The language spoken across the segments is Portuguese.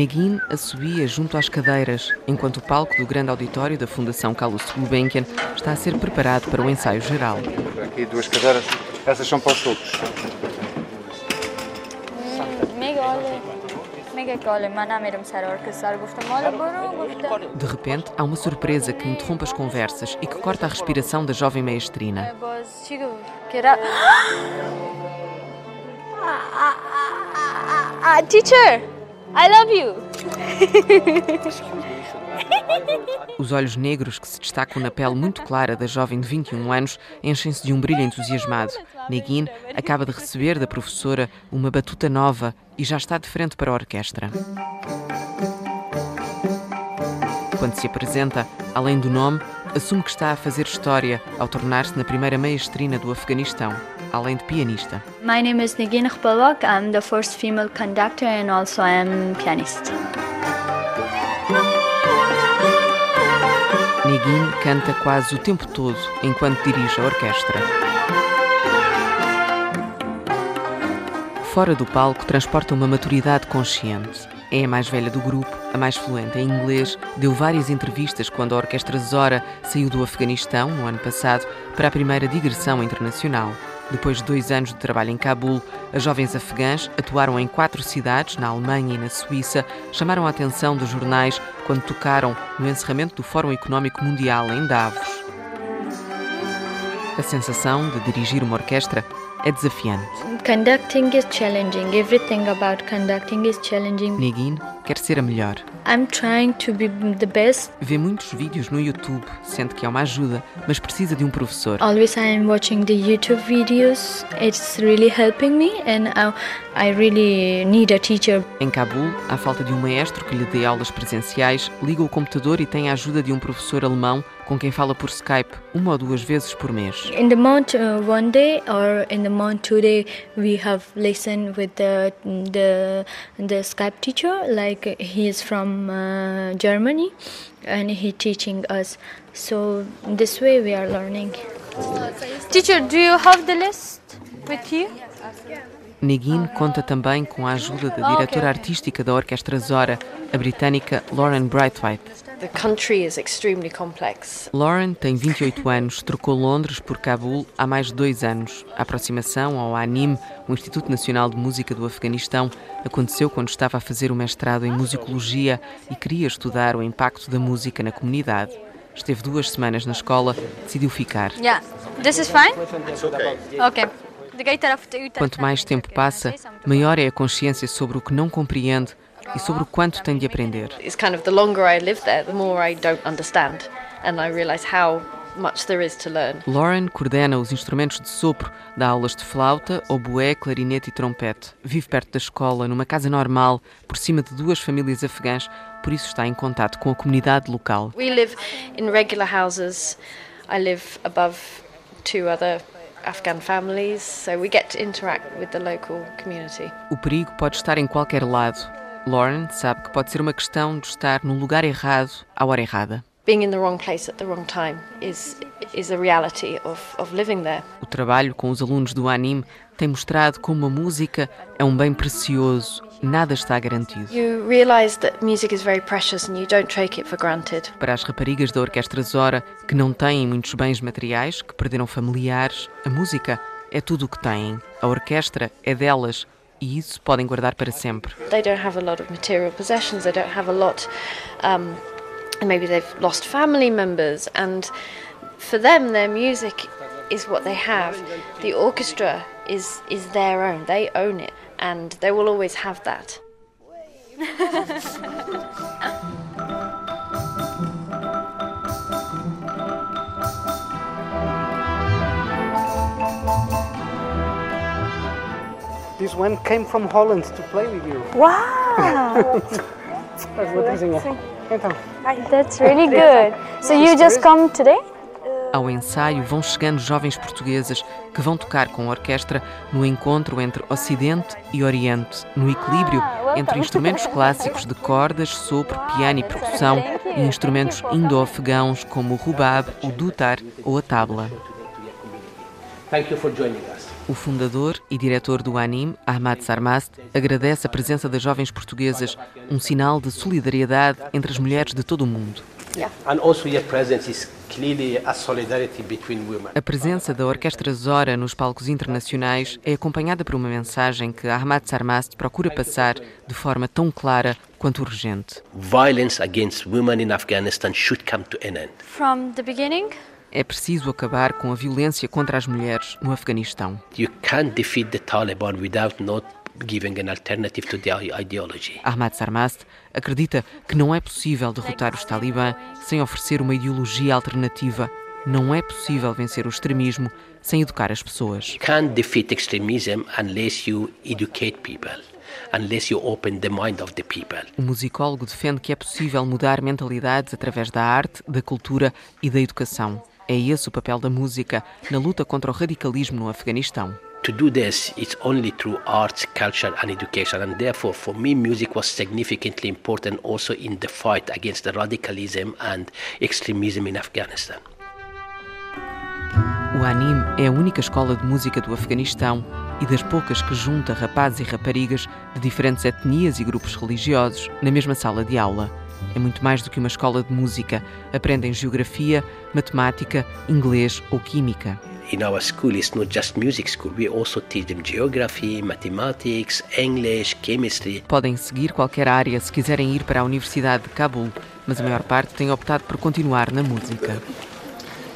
Neguin assobia junto às cadeiras, enquanto o palco do grande auditório da Fundação Carlos Gulbenkian está a ser preparado para o ensaio geral. Aqui duas cadeiras, essas são para os sopros. De repente, há uma surpresa que interrompe as conversas e que corta a respiração da jovem maestrina. Teacher, I love you. Os olhos negros que se destacam na pele muito clara da jovem de 21 anos enchem-se de um brilho entusiasmado. Neguin acaba de receber da professora uma batuta nova e já está de frente para a orquestra. Quando se apresenta, além do nome, assume que está a fazer história ao tornar-se na primeira maestrina do Afeganistão, além de pianista. My name is Negin Khpalwak. I'm the first female conductor and also I am pianist. Neguin canta quase o tempo todo enquanto dirige a orquestra. Fora do palco, transporta uma maturidade consciente. É a mais velha do grupo, a mais fluente em inglês, deu várias entrevistas quando a Orquestra Zora saiu do Afeganistão, no ano passado, para a primeira digressão internacional. Depois de dois anos de trabalho em Cabul, as jovens afegãs atuaram em quatro cidades, na Alemanha e na Suíça, chamaram a atenção dos jornais quando tocaram no encerramento do Fórum Económico Mundial em Davos. A sensação de dirigir uma orquestra é desafiante. Conducting is challenging. Everything about conducting is challenging. Negin quer ser a melhor. I'm trying to be the best. Vê muitos vídeos no YouTube, sente que é uma ajuda, mas precisa de um professor. Always I am watching the YouTube videos. It's really helping me and I, I really need a teacher. Em Cabul, à falta de um maestro que lhe dê aulas presenciais, liga o computador e tem a ajuda de um professor alemão com quem fala por Skype uma ou duas vezes por mês. In the month uh, one day or in the month two day we have lesson with the the the Skype teacher like he is from uh, Germany and he teaching us so this way we are learning. Teacher, do you have the list with you? Negin conta também com a ajuda da diretora artística da Orquestra Zora, a britânica Lauren Brightwhite. The country is extremely complex. Lauren tem 28 anos, trocou Londres por Cabul há mais de dois anos. A aproximação ao ANIM, o Instituto Nacional de Música do Afeganistão, aconteceu quando estava a fazer o mestrado em musicologia e queria estudar o impacto da música na comunidade. Esteve duas semanas na escola, decidiu ficar. Yeah. This is fine? Okay. Quanto mais tempo passa, maior é a consciência sobre o que não compreende e sobre o quanto tem de aprender. It's kind of the longer I live there, the more I don't understand and I realize how much there is to learn. Lauren coordena os instrumentos de sopro, dá aulas de flauta, oboé, clarinete e trompete. Vive perto da escola, numa casa normal, por cima de duas famílias afegãs, por isso está em contato com a comunidade local. We live in regular houses. I live above two other Afghan families, so we get to interact with the local community. O perigo pode estar em qualquer lado. Lauren sabe que pode ser uma questão de estar no lugar errado à hora errada. Being in the wrong place at the wrong time is is a reality of, of living there. O trabalho com os alunos do ANIM tem mostrado como a música é um bem precioso, nada está garantido. Para as raparigas da Orquestra Zora, que não têm muitos bens materiais, que perderam familiares, a música é tudo o que têm. A orquestra é delas e isso podem guardar para sempre. They don't have a lot of material possessions. They don't have a lot. Um, maybe they've lost family members, and for them, their music is what they have. The orchestra is is their own. They own it, and they will always have that. This one came from Holland to play with you. Wow! Mas vou That's really good. So you just come today? Ao ensaio vão chegando jovens portuguesas que vão tocar com a orquestra no encontro entre Ocidente e Oriente, no equilíbrio entre instrumentos clássicos de cordas, sopro, piano e percussão e instrumentos indo-afegãos como o rubab, o dutar ou a tabla. Thank you for joining us. O fundador e diretor do ANIM, Ahmad Sarmast, agradece a presença das jovens portuguesas, um sinal de solidariedade entre as mulheres de todo o mundo. And also your presence is clearly a solidarity between women. A presença da Orquestra Zora nos palcos internacionais é acompanhada por uma mensagem que Ahmad Sarmast procura passar de forma tão clara quanto urgente. Violence against women in Afghanistan should come to an end. From the beginning, É preciso acabar com a violência contra as mulheres no Afeganistão. You can't defeat the Taliban without not giving an alternative to their ideology. Ahmad Sarmast acredita que não é possível derrotar os talibã sem oferecer uma ideologia alternativa. Não é possível vencer o extremismo sem educar as pessoas. You can't defeat extremism unless you educate people, unless you open the mind of the people. O musicólogo defende que é possível mudar mentalidades através da arte, da cultura e da educação. É esse o papel da música na luta contra o radicalismo no Afeganistão. To do this, it's only through arts, culture, and education. And therefore, for me, music was significantly important also in the fight against the radicalism and extremism in Afghanistan. O ANIM é a única escola de música do Afeganistão e das poucas que junta rapazes e raparigas de diferentes etnias e grupos religiosos na mesma sala de aula. É muito mais do que uma escola de música. Aprendem geografia, matemática, inglês ou química. In our school, it's not just music school. We also teach them geography, mathematics, English, chemistry. Podem seguir qualquer área se quiserem ir para a Universidade de Cabul, mas a maior parte tem optado por continuar na música.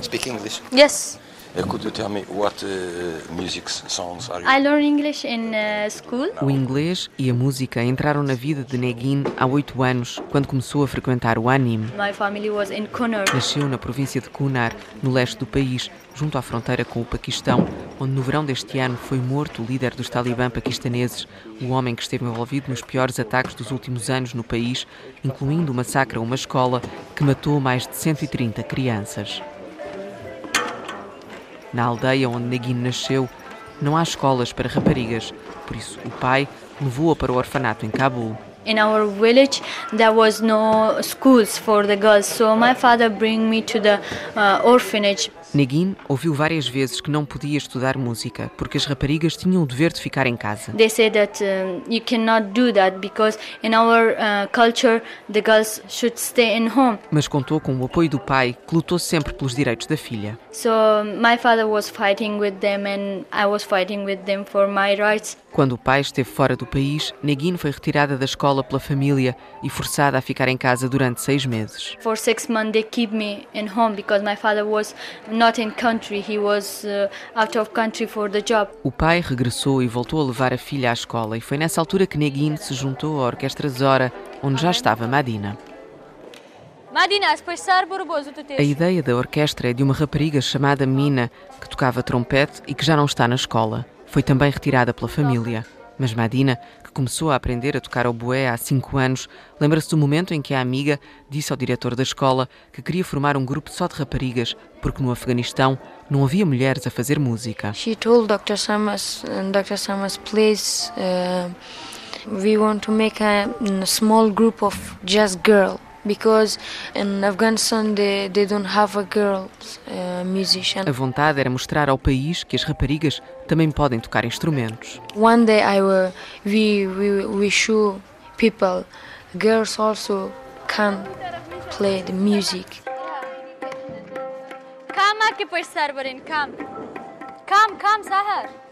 Speak English. yes, could you tell me what uh, music songs are you? I learn English in uh, school. O inglês e a música entraram na vida de Negin há oito anos, quando começou a frequentar o ANIM. My family was in Kunar. Nasceu na província de Kunar, no leste do país, junto à fronteira com o Paquistão, onde no verão deste ano foi morto o líder dos talibã paquistaneses, o homem que esteve envolvido nos piores ataques dos últimos anos no país, incluindo o massacre a uma escola que matou mais de 130 crianças. Na aldeia onde Negin nasceu, não há escolas para raparigas, por isso o pai levou-a para o orfanato em Cabul. In our village, there was no schools for the girls, so my father bring me to the uh, orphanage. Negin ouviu várias vezes que não podia estudar música, porque as raparigas tinham o dever de ficar em casa. They say that um, you cannot do that because in our uh, culture, the girls should stay in home. Mas contou com o apoio do pai, que lutou sempre pelos direitos da filha. So my father was fighting with them, and I was fighting with them for my rights. Quando o pai esteve fora do país, Negin foi retirada da escola pela família e forçada a ficar em casa durante seis meses. For six months, they keep me in home because my father was not in country. He was uh, out of country for the job. O pai regressou e voltou a levar a filha à escola, e foi nessa altura que Negin se juntou à Orquestra Zora, onde já estava Madina. A ideia da orquestra é de uma rapariga chamada Mina, que tocava trompete e que já não está na escola. Foi também retirada pela família. Mas Madina, que começou a aprender a tocar oboé há cinco anos, lembra-se do momento em que a amiga disse ao diretor da escola que queria formar um grupo só de raparigas, porque no Afeganistão não havia mulheres a fazer música. She told Dr. Samas, and Dr. Samas, please, uh, we want to make a, small group of just girl because in Afghanistan they, they don't have a girl uh, musician. A vontade era mostrar ao país que as raparigas também podem tocar instrumentos. One day I will, we, we, we show people girls also can play the music. Come aqui depois sar barin, come. Come, come Sahar.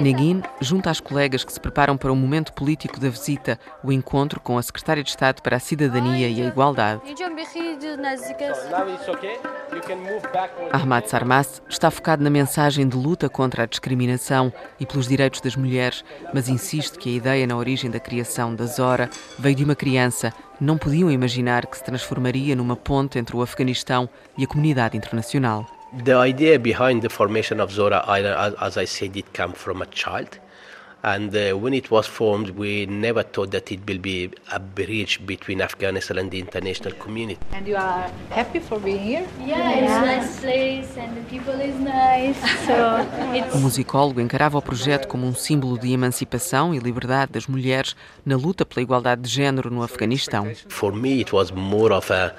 Neguin junta as colegas que se preparam para o momento político da visita, o encontro com a Secretária de Estado para a Cidadania e a Igualdade. Ahmad Sarmas está focado na mensagem de luta contra a discriminação e pelos direitos das mulheres, mas insiste que a ideia na origem da criação da Zora veio de uma criança. Não podiam imaginar que se transformaria numa ponte entre o Afeganistão e a comunidade internacional. The idea behind the formation of Zora Island, as, as I said, it came from a child. And uh, when it was formed, we never thought that it will be a bridge between Afghanistan and the international community. And you are happy for being here? Yeah, it's a nice place and the people is nice. So it's O musicólogo encarava o projeto como um símbolo de emancipação e liberdade das mulheres na luta pela igualdade de género no Afeganistão. For me, it was more of a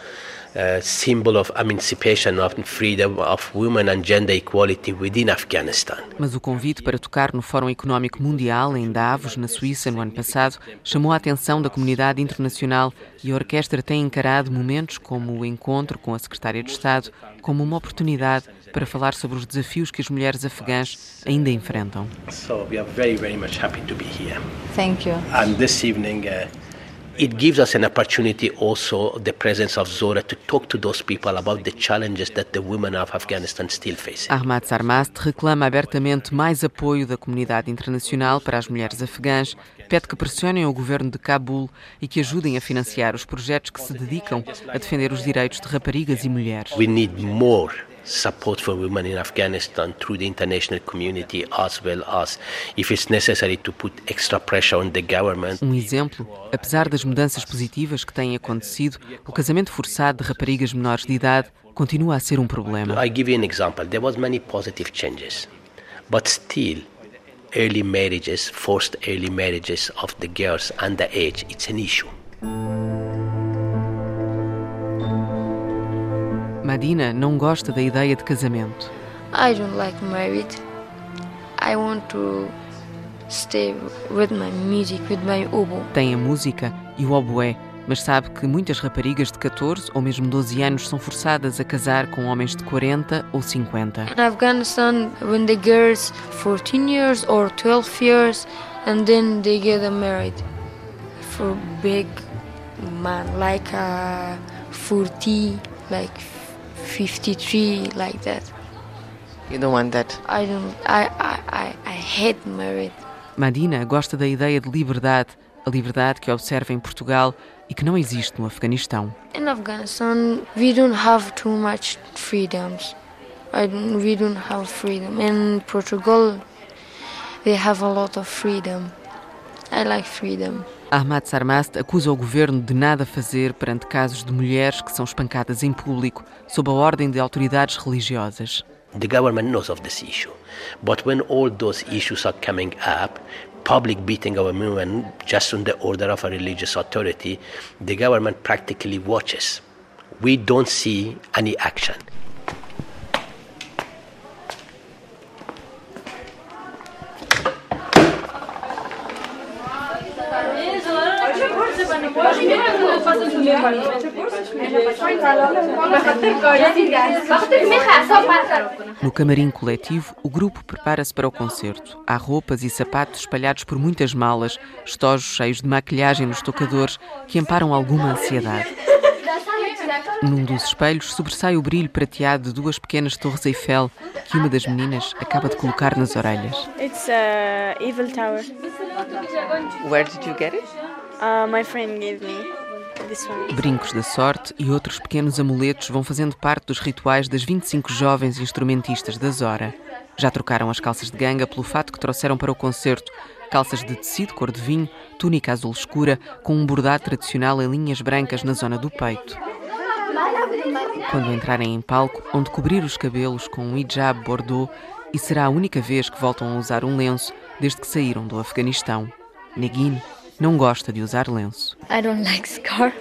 uh, symbol of emancipation of freedom of women and gender equality within Afghanistan. Mas o convite para tocar no Fórum Económico Mundial em Davos, na Suíça, no ano passado, chamou a atenção da comunidade internacional e a orquestra tem encarado momentos como o encontro com a secretária de Estado como uma oportunidade para falar sobre os desafios que as mulheres afegãs ainda enfrentam. So we are very very much happy to be here. Thank you. And this evening uh, it gives us an opportunity also the presence of Zora to talk to those people about the challenges that the women of Afghanistan still face. Ahmad Sarmast reclama abertamente mais apoio da comunidade internacional para as mulheres afegãs, pede que pressionem o governo de Cabul e que ajudem a financiar os projetos que se dedicam a defender os direitos de raparigas e mulheres. We need more support for women in Afghanistan through the international community as well as if it's necessary to put extra pressure on the government. Um exemplo, apesar das mudanças positivas que têm acontecido, o casamento forçado de raparigas menores de idade continua a ser um problema. I give you an example. There was many positive changes, but still early marriages, forced early marriages of the girls under age, it's an issue. Madina não gosta da ideia de casamento. I don't like married. I want to stay with my music, with my oboe. Tem a música e o oboé, mas sabe que muitas raparigas de 14 ou mesmo 12 anos são forçadas a casar com homens de 40 ou 50. In Afghanistan, when the girls 14 years or 12 years, and then they get married for big man, like uh, 40, like 53, like that. You don't want that. I don't. I I I, I hate married. Madina gosta da ideia de liberdade, a liberdade que observa em Portugal e que não existe no Afeganistão. In Afghanistan, we don't have too much freedoms. I don't, we don't have freedom. In Portugal, they have a lot of freedom. I like freedom. Ahmad Sarmast acusa o governo de nada fazer perante casos de mulheres que são espancadas em público sob a ordem de autoridades religiosas. The government knows of this issue, but when all those issues are coming up, public beating of a woman just on the order of a religious authority, the government practically watches. We don't see any action. No camarim coletivo, o grupo prepara-se para o concerto. Há roupas e sapatos espalhados por muitas malas, estojos cheios de maquilhagem nos tocadores que amparam alguma ansiedade. Num dos espelhos sobressai o brilho prateado de duas pequenas torres Eiffel que uma das meninas acaba de colocar nas orelhas. It's a evil tower. Where did you get it? Uh, my friend gave me. Brincos da sorte e outros pequenos amuletos vão fazendo parte dos rituais das 25 jovens instrumentistas da Zora. Já trocaram as calças de ganga pelo fato que trouxeram para o concerto. Calças de tecido cor de vinho, túnica azul escura, com um bordado tradicional em linhas brancas na zona do peito. Quando entrarem em palco, onde cobrir os cabelos com um hijab bordô e será a única vez que voltam a usar um lenço desde que saíram do Afeganistão. Negin não gosta de usar lenço. I don't like scarf.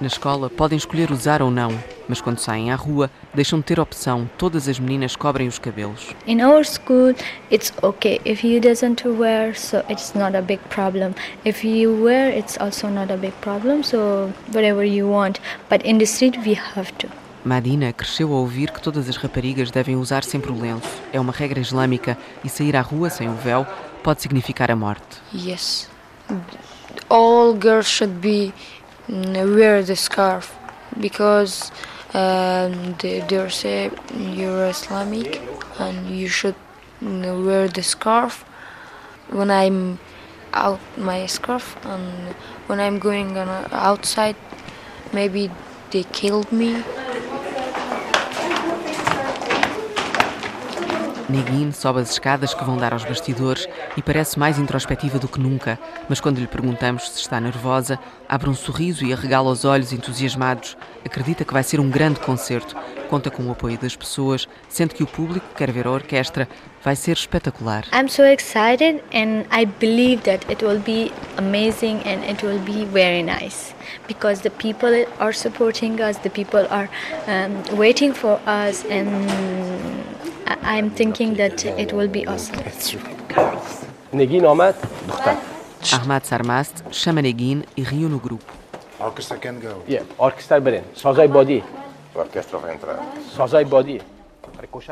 Na escola podem escolher usar ou não, mas quando saem à rua deixam de ter opção. Todas as meninas cobrem os cabelos. In our school, it's okay if you doesn't wear, so it's not a big problem. If you wear, it's also not a big problem. So whatever you want, but in the street we have to. Madina cresceu a ouvir que todas as raparigas devem usar sempre o lenço. É uma regra islâmica e sair à rua sem o véu pode significar a morte. Yes. All girls should be mm, wear the scarf because um, they, say you're Islamic and you should mm, wear the scarf. When I'm out my scarf and when I'm going on outside, maybe they killed me. Neguin sobe as escadas que vão dar aos bastidores e parece mais introspectiva do que nunca, mas quando lhe perguntamos se está nervosa, abre um sorriso e arregala os olhos entusiasmados. Acredita que vai ser um grande concerto, conta com o apoio das pessoas, sente que o público quer ver a orquestra. Vai ser espetacular. I'm so excited and I believe that it will be amazing and it will be very nice because the people are supporting us, the people are um, waiting for us and I'm thinking that it will be awesome. Negin Ahmad, Ahmad Sarmast chama Negin e reúne no grupo. Orchestra can go. Yeah, orchestra Beren. Sozai Body. A orquestra vai entrar. Sozai Body.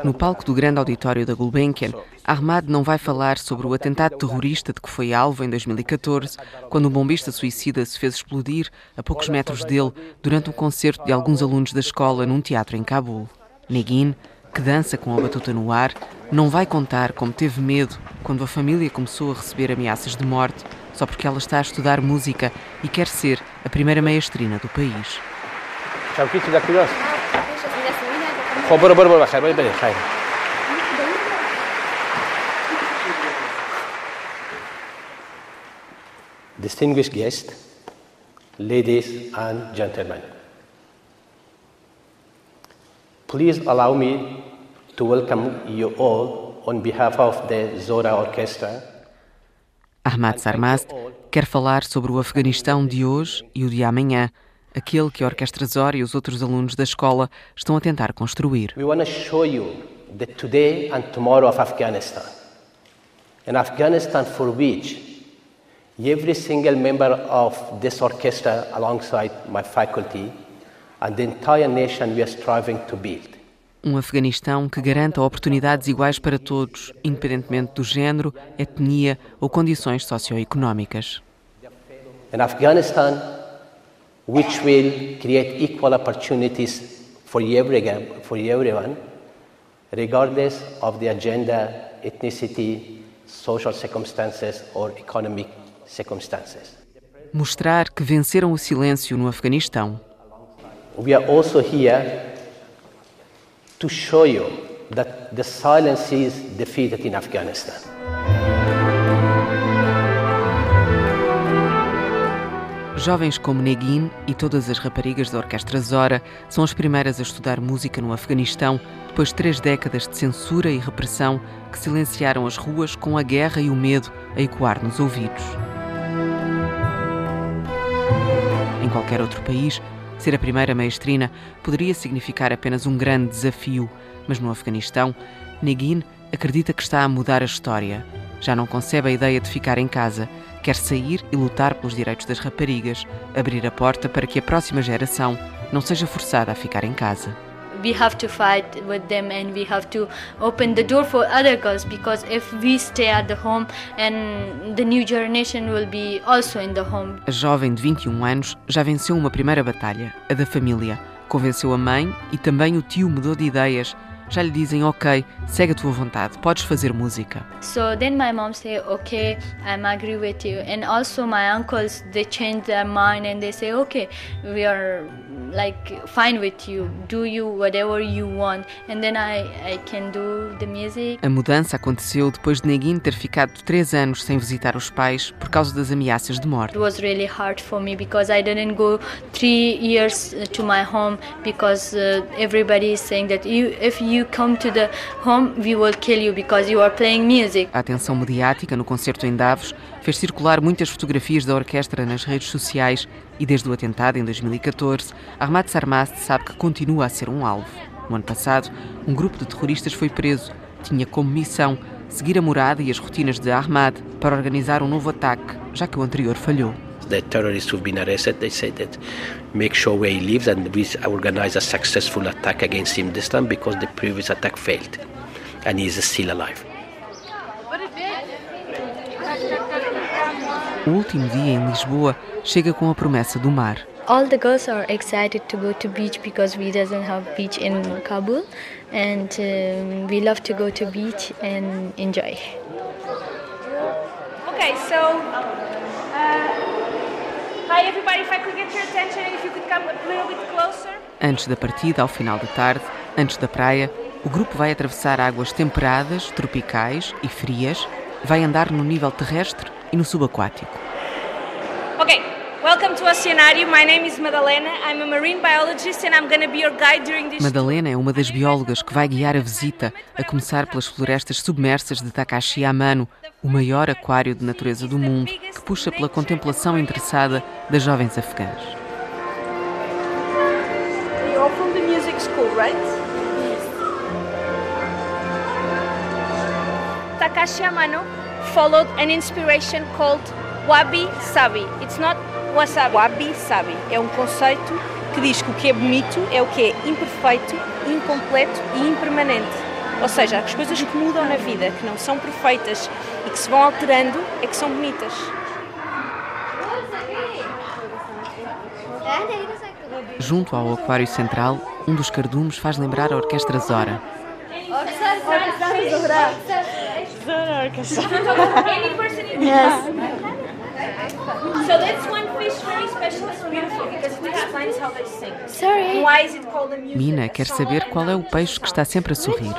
No palco do grande auditório da Gulbenkian, Ahmad não vai falar sobre o atentado terrorista de que foi alvo em 2014, quando um bombista suicida se fez explodir a poucos metros dele durante um concerto de alguns alunos da escola num teatro em Cabul. Negin que dança com a batuta no ar, não vai contar como teve medo quando a família começou a receber ameaças de morte só porque ela está a estudar música e quer ser a primeira maestrina do país. Distinguished guests, ladies and gentlemen please allow me to welcome you all on behalf of the Zora Orchestra Ahmad Sarmast quer falar sobre o Afeganistão de hoje e o de amanhã, aquele que a Orquestra Zora e os outros alunos da escola estão a tentar construir. We want to show you the today and tomorrow of Afghanistan. An Afghanistan for which every single member of this orchestra, alongside my faculty, and the entire nation, we are striving to build. Um Afeganistão que garanta oportunidades iguais para todos, independentemente do género, etnia ou condições socioeconómicas. An Afghanistan which will create equal opportunities for everyone, for everyone regardless of the agenda, ethnicity, social circumstances or economic circumstances. Mostrar que venceram o silêncio no Afeganistão. We are also here to show you that the silence is defeated in Afghanistan. Jovens como Neguin e todas as raparigas da Orquestra Zora são as primeiras a estudar música no Afeganistão depois de três décadas de censura e repressão que silenciaram as ruas com a guerra e o medo a ecoar nos ouvidos. Em qualquer outro país, ser a primeira maestrina poderia significar apenas um grande desafio, mas no Afeganistão, Neguin acredita que está a mudar a história. Já não concebe a ideia de ficar em casa quer sair e lutar pelos direitos das raparigas, abrir a porta para que a próxima geração não seja forçada a ficar em casa. We have to fight with them and we have to open the door for other girls because if we stay at the home and the new generation will be also in the home. A jovem de 21 anos já venceu uma primeira batalha, a da família. Convenceu a mãe e também o tio mudou de ideias já lhe dizem ok, segue a tua vontade, podes fazer música. So then my mom say okay, I'm agree with you, and also my uncles they change their mind and they say okay, we are like fine with you, do you whatever you want, and then I I can do the music. A mudança aconteceu depois de Neguin ter ficado três anos sem visitar os pais por causa das ameaças de morte. It was really hard for me because I didn't go three years to my home because uh, everybody is saying that you if you come to the home we will kill you because you are playing music. A atenção mediática no concerto em Davos fez circular muitas fotografias da orquestra nas redes sociais e desde o atentado em 2014, Ahmad Sarmast sabe que continua a ser um alvo. No ano passado, um grupo de terroristas foi preso. Tinha como missão seguir a morada e as rotinas de Ahmad para organizar um novo ataque, já que o anterior falhou. The terrorists who've been arrested, they said that make sure where he lives and we organize a successful attack against him this time because the previous attack failed and he is still alive. O último dia em Lisboa chega com a promessa do mar. All the girls are excited to go to beach because we doesn't have beach in Kabul and um, we love to go to beach and enjoy. Okay, so Antes da partida, ao final da tarde, antes da praia, o grupo vai atravessar águas temperadas, tropicais e frias, vai andar no nível terrestre e no subaquático. Welcome to Oceanário. My name is Madalena. I'm a marine biologist and I'm going to be your guide during this Madalena é uma das biólogas que vai guiar a visita, a começar pelas florestas submersas de Takashi Amano, o maior aquário de natureza do mundo, que puxa pela contemplação interessada das jovens afegãs. You're all from the music school, right? Takashi Amano followed an inspiration called wabi sabi. It's not wasabi. Wabi sabi é um conceito que diz que o que é bonito é o que é imperfeito, incompleto e impermanente. Ou seja, as coisas que mudam na vida, que não são perfeitas e que se vão alterando, é que são bonitas. Junto ao aquário central, um dos cardumes faz lembrar a Orquestra Zora. Any person in Yes. So that's one fish very special. It's beautiful because it explains how they sing. Sorry. Why is it called a music? Mina quer saber qual é o peixe que está sempre a sorrir.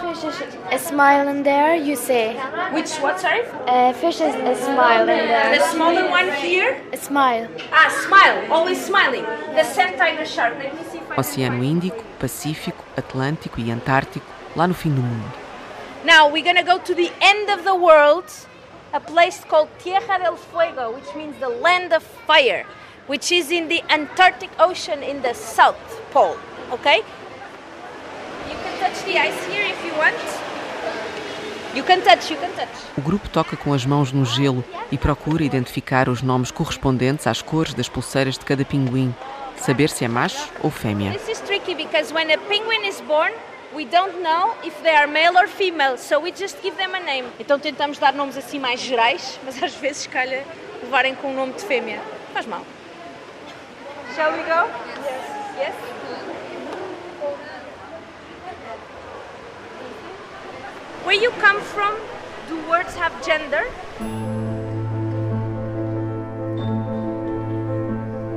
A smile in there, you say. Which what? Sorry. A fish is a smile in there. The smaller one here. A smile. Ah, smile. Always smiling. The sand tiger shark. Let me see if I Oceano. Índico, Pacífico, Atlântico e Antártico, lá no fim do mundo. Now we're gonna go to the end of the world, a place called Tierra del Fuego, which means the land of fire, which is in the Antarctic Ocean in the South Pole. Okay? You can touch the ice here if you want. You can touch, you can touch. O grupo toca com as mãos no gelo e procura identificar os nomes correspondentes às cores das pulseiras de cada pinguim, saber se é macho ou fêmea. This is tricky because when a penguin is born, we don't know if they are male or female, so we just give them a name. Então tentamos dar nomes assim mais gerais, mas às vezes calha levarem com o nome de fêmea. Faz mal. Shall we go? Yes. Yes? Where you come from, do words have gender?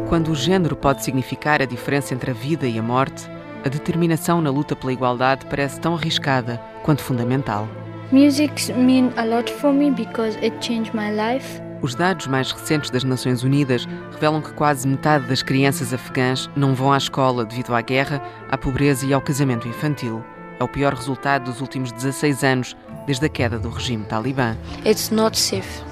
Quando o género pode significar a diferença entre a vida e a morte, a determinação na luta pela igualdade parece tão arriscada quanto fundamental. Music mean a lot for me because it changed my life. Os dados mais recentes das Nações Unidas revelam que quase metade das crianças afegãs não vão à escola devido à guerra, à pobreza e ao casamento infantil. É o pior resultado dos últimos 16 anos, desde a queda do regime talibã. It's not safe.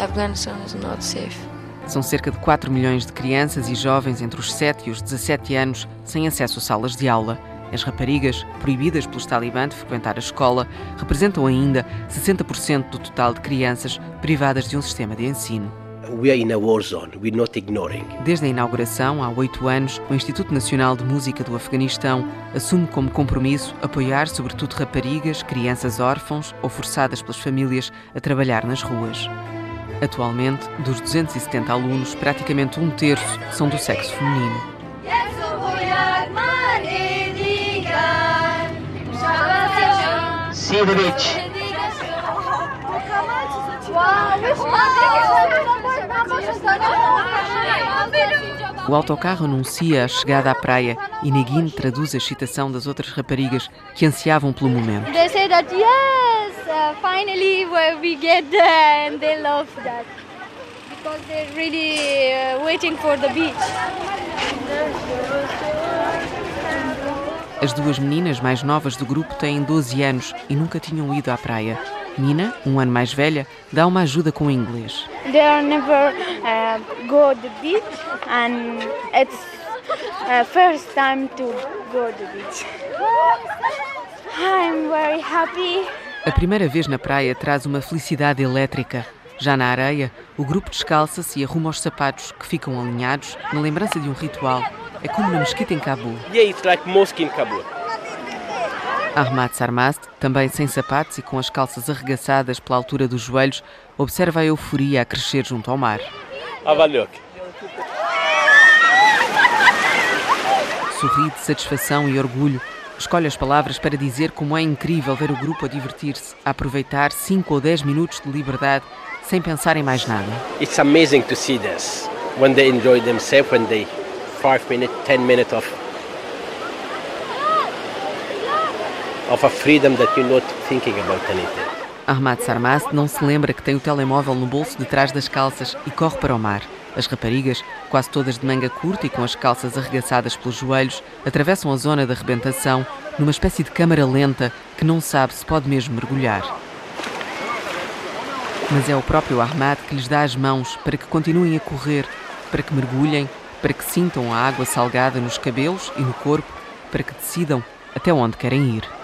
Afghanistan is not safe. São cerca de 4 milhões de crianças e jovens entre os 7 e os 17 anos sem acesso a salas de aula. As raparigas, proibidas pelos talibã de frequentar a escola, representam ainda 60% do total de crianças privadas de um sistema de ensino. We are in a war zone. We're not ignoring. Desde a inauguração, há oito anos, o Instituto Nacional de Música do Afeganistão assume como compromisso apoiar sobretudo raparigas, crianças órfãos ou forçadas pelas famílias a trabalhar nas ruas. Atualmente, dos 270 alunos, praticamente um terço são do sexo feminino. Beach. O autocarro anuncia a chegada à praia e Negin traduz a excitação das outras raparigas que ansiavam pelo momento. They say that yes, uh, finally we- we get there, and they love that because they're really uh, waiting for the beach. As duas meninas mais novas do grupo têm 12 anos e nunca tinham ido à praia. Nina, um ano mais velha, dá uma ajuda com o inglês. They are never uh, go the beach, and it's uh, first time to go the beach. I'm very happy. A primeira vez na praia traz uma felicidade elétrica. Já na areia, o grupo descalça-se e arruma os sapatos que ficam alinhados na lembrança de um ritual. É como na mesquita em Cabul. Yeah, it's like mosque in Kabul. Ahmad Sarmast, também sem sapatos e com as calças arregaçadas pela altura dos joelhos, observa a euforia a crescer junto ao mar. Have a look. Sorri de satisfação e orgulho. Escolhe as palavras para dizer como é incrível ver o grupo a divertir-se, a aproveitar 5 ou 10 minutos de liberdade sem pensar em mais nada. It's amazing to see this when they enjoy themselves, when they five minutes, ten minutes of of a freedom that you're not thinking about anything. Ahmad Sarmast não se lembra que tem o telemóvel no bolso de trás das calças e corre para o mar. As raparigas, quase todas de manga curta e com as calças arregaçadas pelos joelhos, atravessam a zona da arrebentação numa espécie de câmara lenta que não sabe se pode mesmo mergulhar. Mas é o próprio Ahmad que lhes dá as mãos para que continuem a correr, para que mergulhem, para que sintam a água salgada nos cabelos e no corpo, para que decidam até onde querem ir.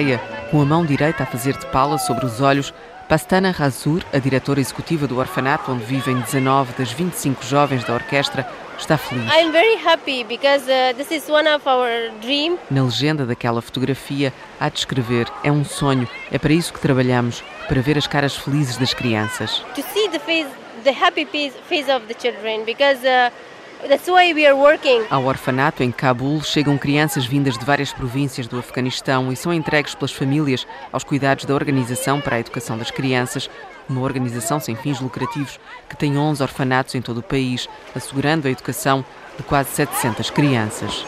Areia, com a mão direita a fazer de pala sobre os olhos, Pastana Razur, a diretora executiva do orfanato onde vivem 19 das 25 jovens da orquestra, está feliz. I'm very happy because uh, this is one of our dream. Na legenda daquela fotografia há de escrever: é um sonho, é para isso que trabalhamos, para ver as caras felizes das crianças. To see the face, the happy face of the children because uh, That's why we are working. Ao orfanato em Cabul chegam crianças vindas de várias províncias do Afeganistão e são entregues pelas famílias aos cuidados da Organização para a Educação das Crianças, uma organização sem fins lucrativos que tem 11 orfanatos em todo o país, assegurando a educação de quase 700 crianças.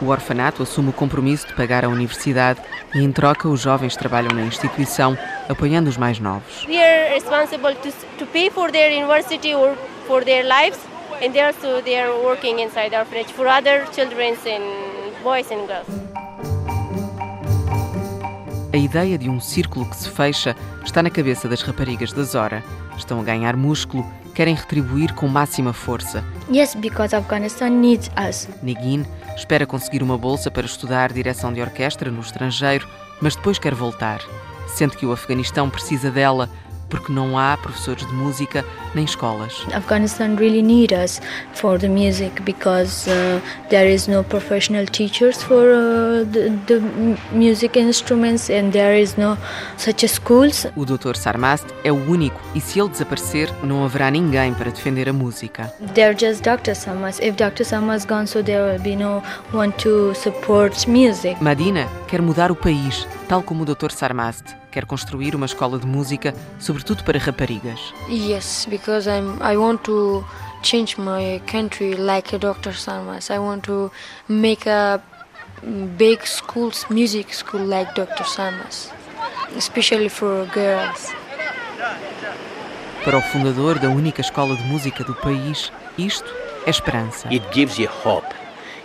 O orfanato assume o compromisso de pagar a universidade e, em troca, os jovens trabalham na instituição, apoiando os mais novos. We are responsible to, to pay for their university or for their lives and also they are working inside the orphanage for other children and boys and girls. A ideia de um círculo que se fecha está na cabeça das raparigas da Zora. Estão a ganhar músculo, querem retribuir com máxima força. Yes, because Afghanistan needs us. Negin espera conseguir uma bolsa para estudar direção de orquestra no estrangeiro, mas depois quer voltar. Sente que o Afeganistão precisa dela porque não há professores de música nem escolas. Afghanistan really need us for the music because uh, there is no professional teachers for uh, the, the, music instruments and there is no such schools. O Dr. Sarmast é o único e se ele desaparecer não haverá ninguém para defender a música. They're just Dr. Sarmast. If Dr. Sarmast gone so there will be no one to support music. Madina quer mudar o país, tal como o Dr. Sarmast quer construir uma escola de música, sobretudo para raparigas. Yes, because I'm, I want to change my country like Dr. Sarmas. I want to make a big schools, music school like Dr. Sarmas, especially for girls. Para o fundador da única escola de música do país, isto é esperança. It gives you hope.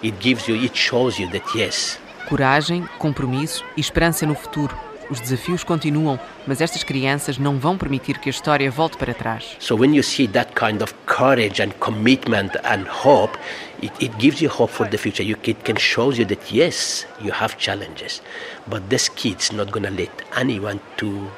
It gives you, it shows you that yes. Coragem, compromisso e esperança no futuro os desafios continuam, mas estas crianças não vão permitir que a história volte para trás. So when you see that kind of courage and commitment and hope, it, it gives you hope for the future. You, it can show you that yes, you have challenges, but this kid's not going to let anyone to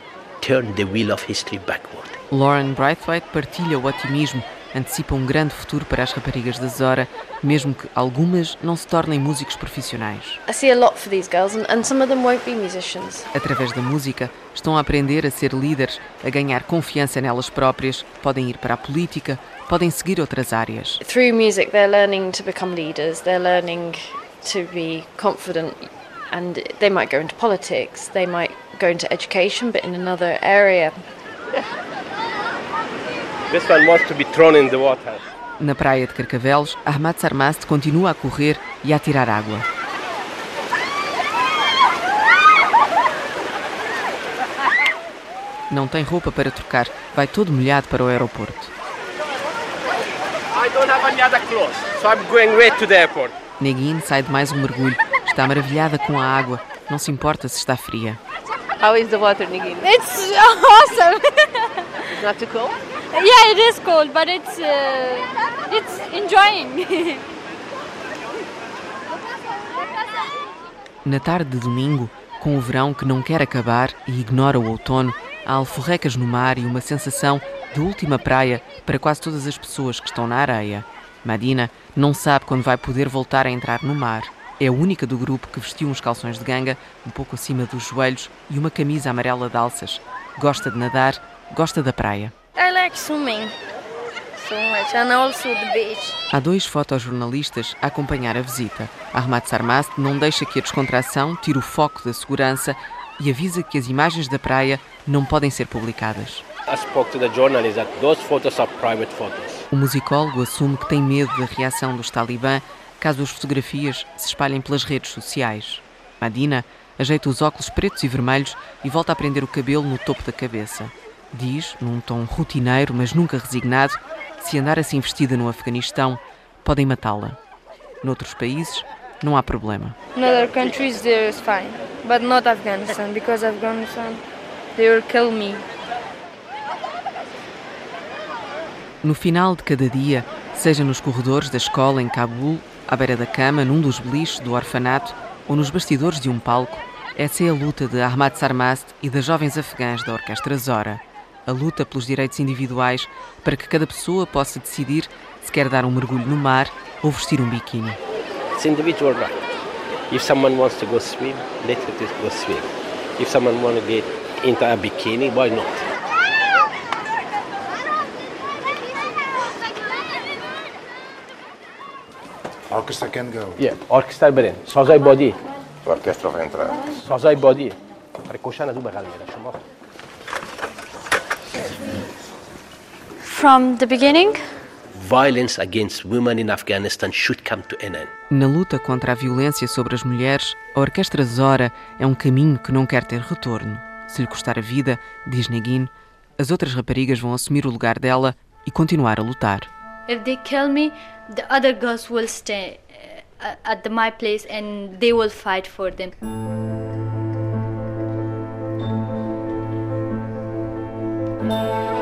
turn the wheel of history backward. Lauren Braithwaite partilha o otimismo antecipa um grande futuro para as raparigas da Zora, mesmo que algumas não se tornem músicos profissionais. I see a lot for these girls and, and some of them won't be musicians. Através da música, estão a aprender a ser líderes, a ganhar confiança nelas próprias, podem ir para a política, podem seguir outras áreas. Through music they're learning to become leaders, they're learning to be confident and they might go into politics, they might go into education but in another area. This one wants to be thrown in the water. Na praia de Carcavelos, Ahmad Sarmast continua a correr e a tirar água. Não tem roupa para trocar, vai todo molhado para o aeroporto. I don't have any other clothes, so I'm going right to the airport. Negin sai de mais um mergulho. Está maravilhada com a água. Não se importa se está fria. How is the water, Negin? It's awesome. it's not too cold? Yeah, it is cold, but it's uh, it's enjoying. Na tarde de domingo, com o verão que não quer acabar e ignora o outono, há alforrecas no mar e uma sensação de última praia para quase todas as pessoas que estão na areia. Madina não sabe quando vai poder voltar a entrar no mar. É a única do grupo que vestiu uns calções de ganga, um pouco acima dos joelhos, e uma camisa amarela de alças. Gosta de nadar, gosta da praia. I like swimming. So much, and also the beach. Há dois fotojornalistas a acompanhar a visita. Ahmad Sarmast não deixa que a descontração tire o foco da segurança e avisa que as imagens da praia não podem ser publicadas. O musicólogo assume que tem medo da reação dos talibã caso as fotografias se espalhem pelas redes sociais. Madina ajeita os óculos pretos e vermelhos e volta a prender o cabelo no topo da cabeça. Diz, num tom rotineiro, mas nunca resignado, se andar assim vestida no Afeganistão, podem matá-la. Noutros países, não há problema. In other countries, there's fine, but not Afghanistan, because Afghanistan, they will kill me. No final de cada dia, seja nos corredores da escola em Cabul, à beira da cama, num dos beliches do orfanato ou nos bastidores de um palco, essa é a luta de Ahmad Sarmast e das jovens afegãs da Orquestra Zora a luta pelos direitos individuais para que cada pessoa possa decidir se quer dar um mergulho no mar ou vestir um biquíni. It's individual right. If someone wants to go swim, let it go swim. If someone wants to get into a bikini, why not? Orchestra can go. Yeah, orchestra é Só Sozai body. Orquestra vai entrar. Só Sozai body. Precosciana tu bagalera, shumë. From the beginning, Violence against women in Afghanistan should come to an end. Na luta contra a violência sobre as mulheres, a Orquestra Zora é um caminho que não quer ter retorno. Se lhe custar a vida, diz Negin, as outras raparigas vão assumir o lugar dela e continuar a lutar. If they kill me, the other girls will stay uh, at the, my place and they will fight for them. Oh,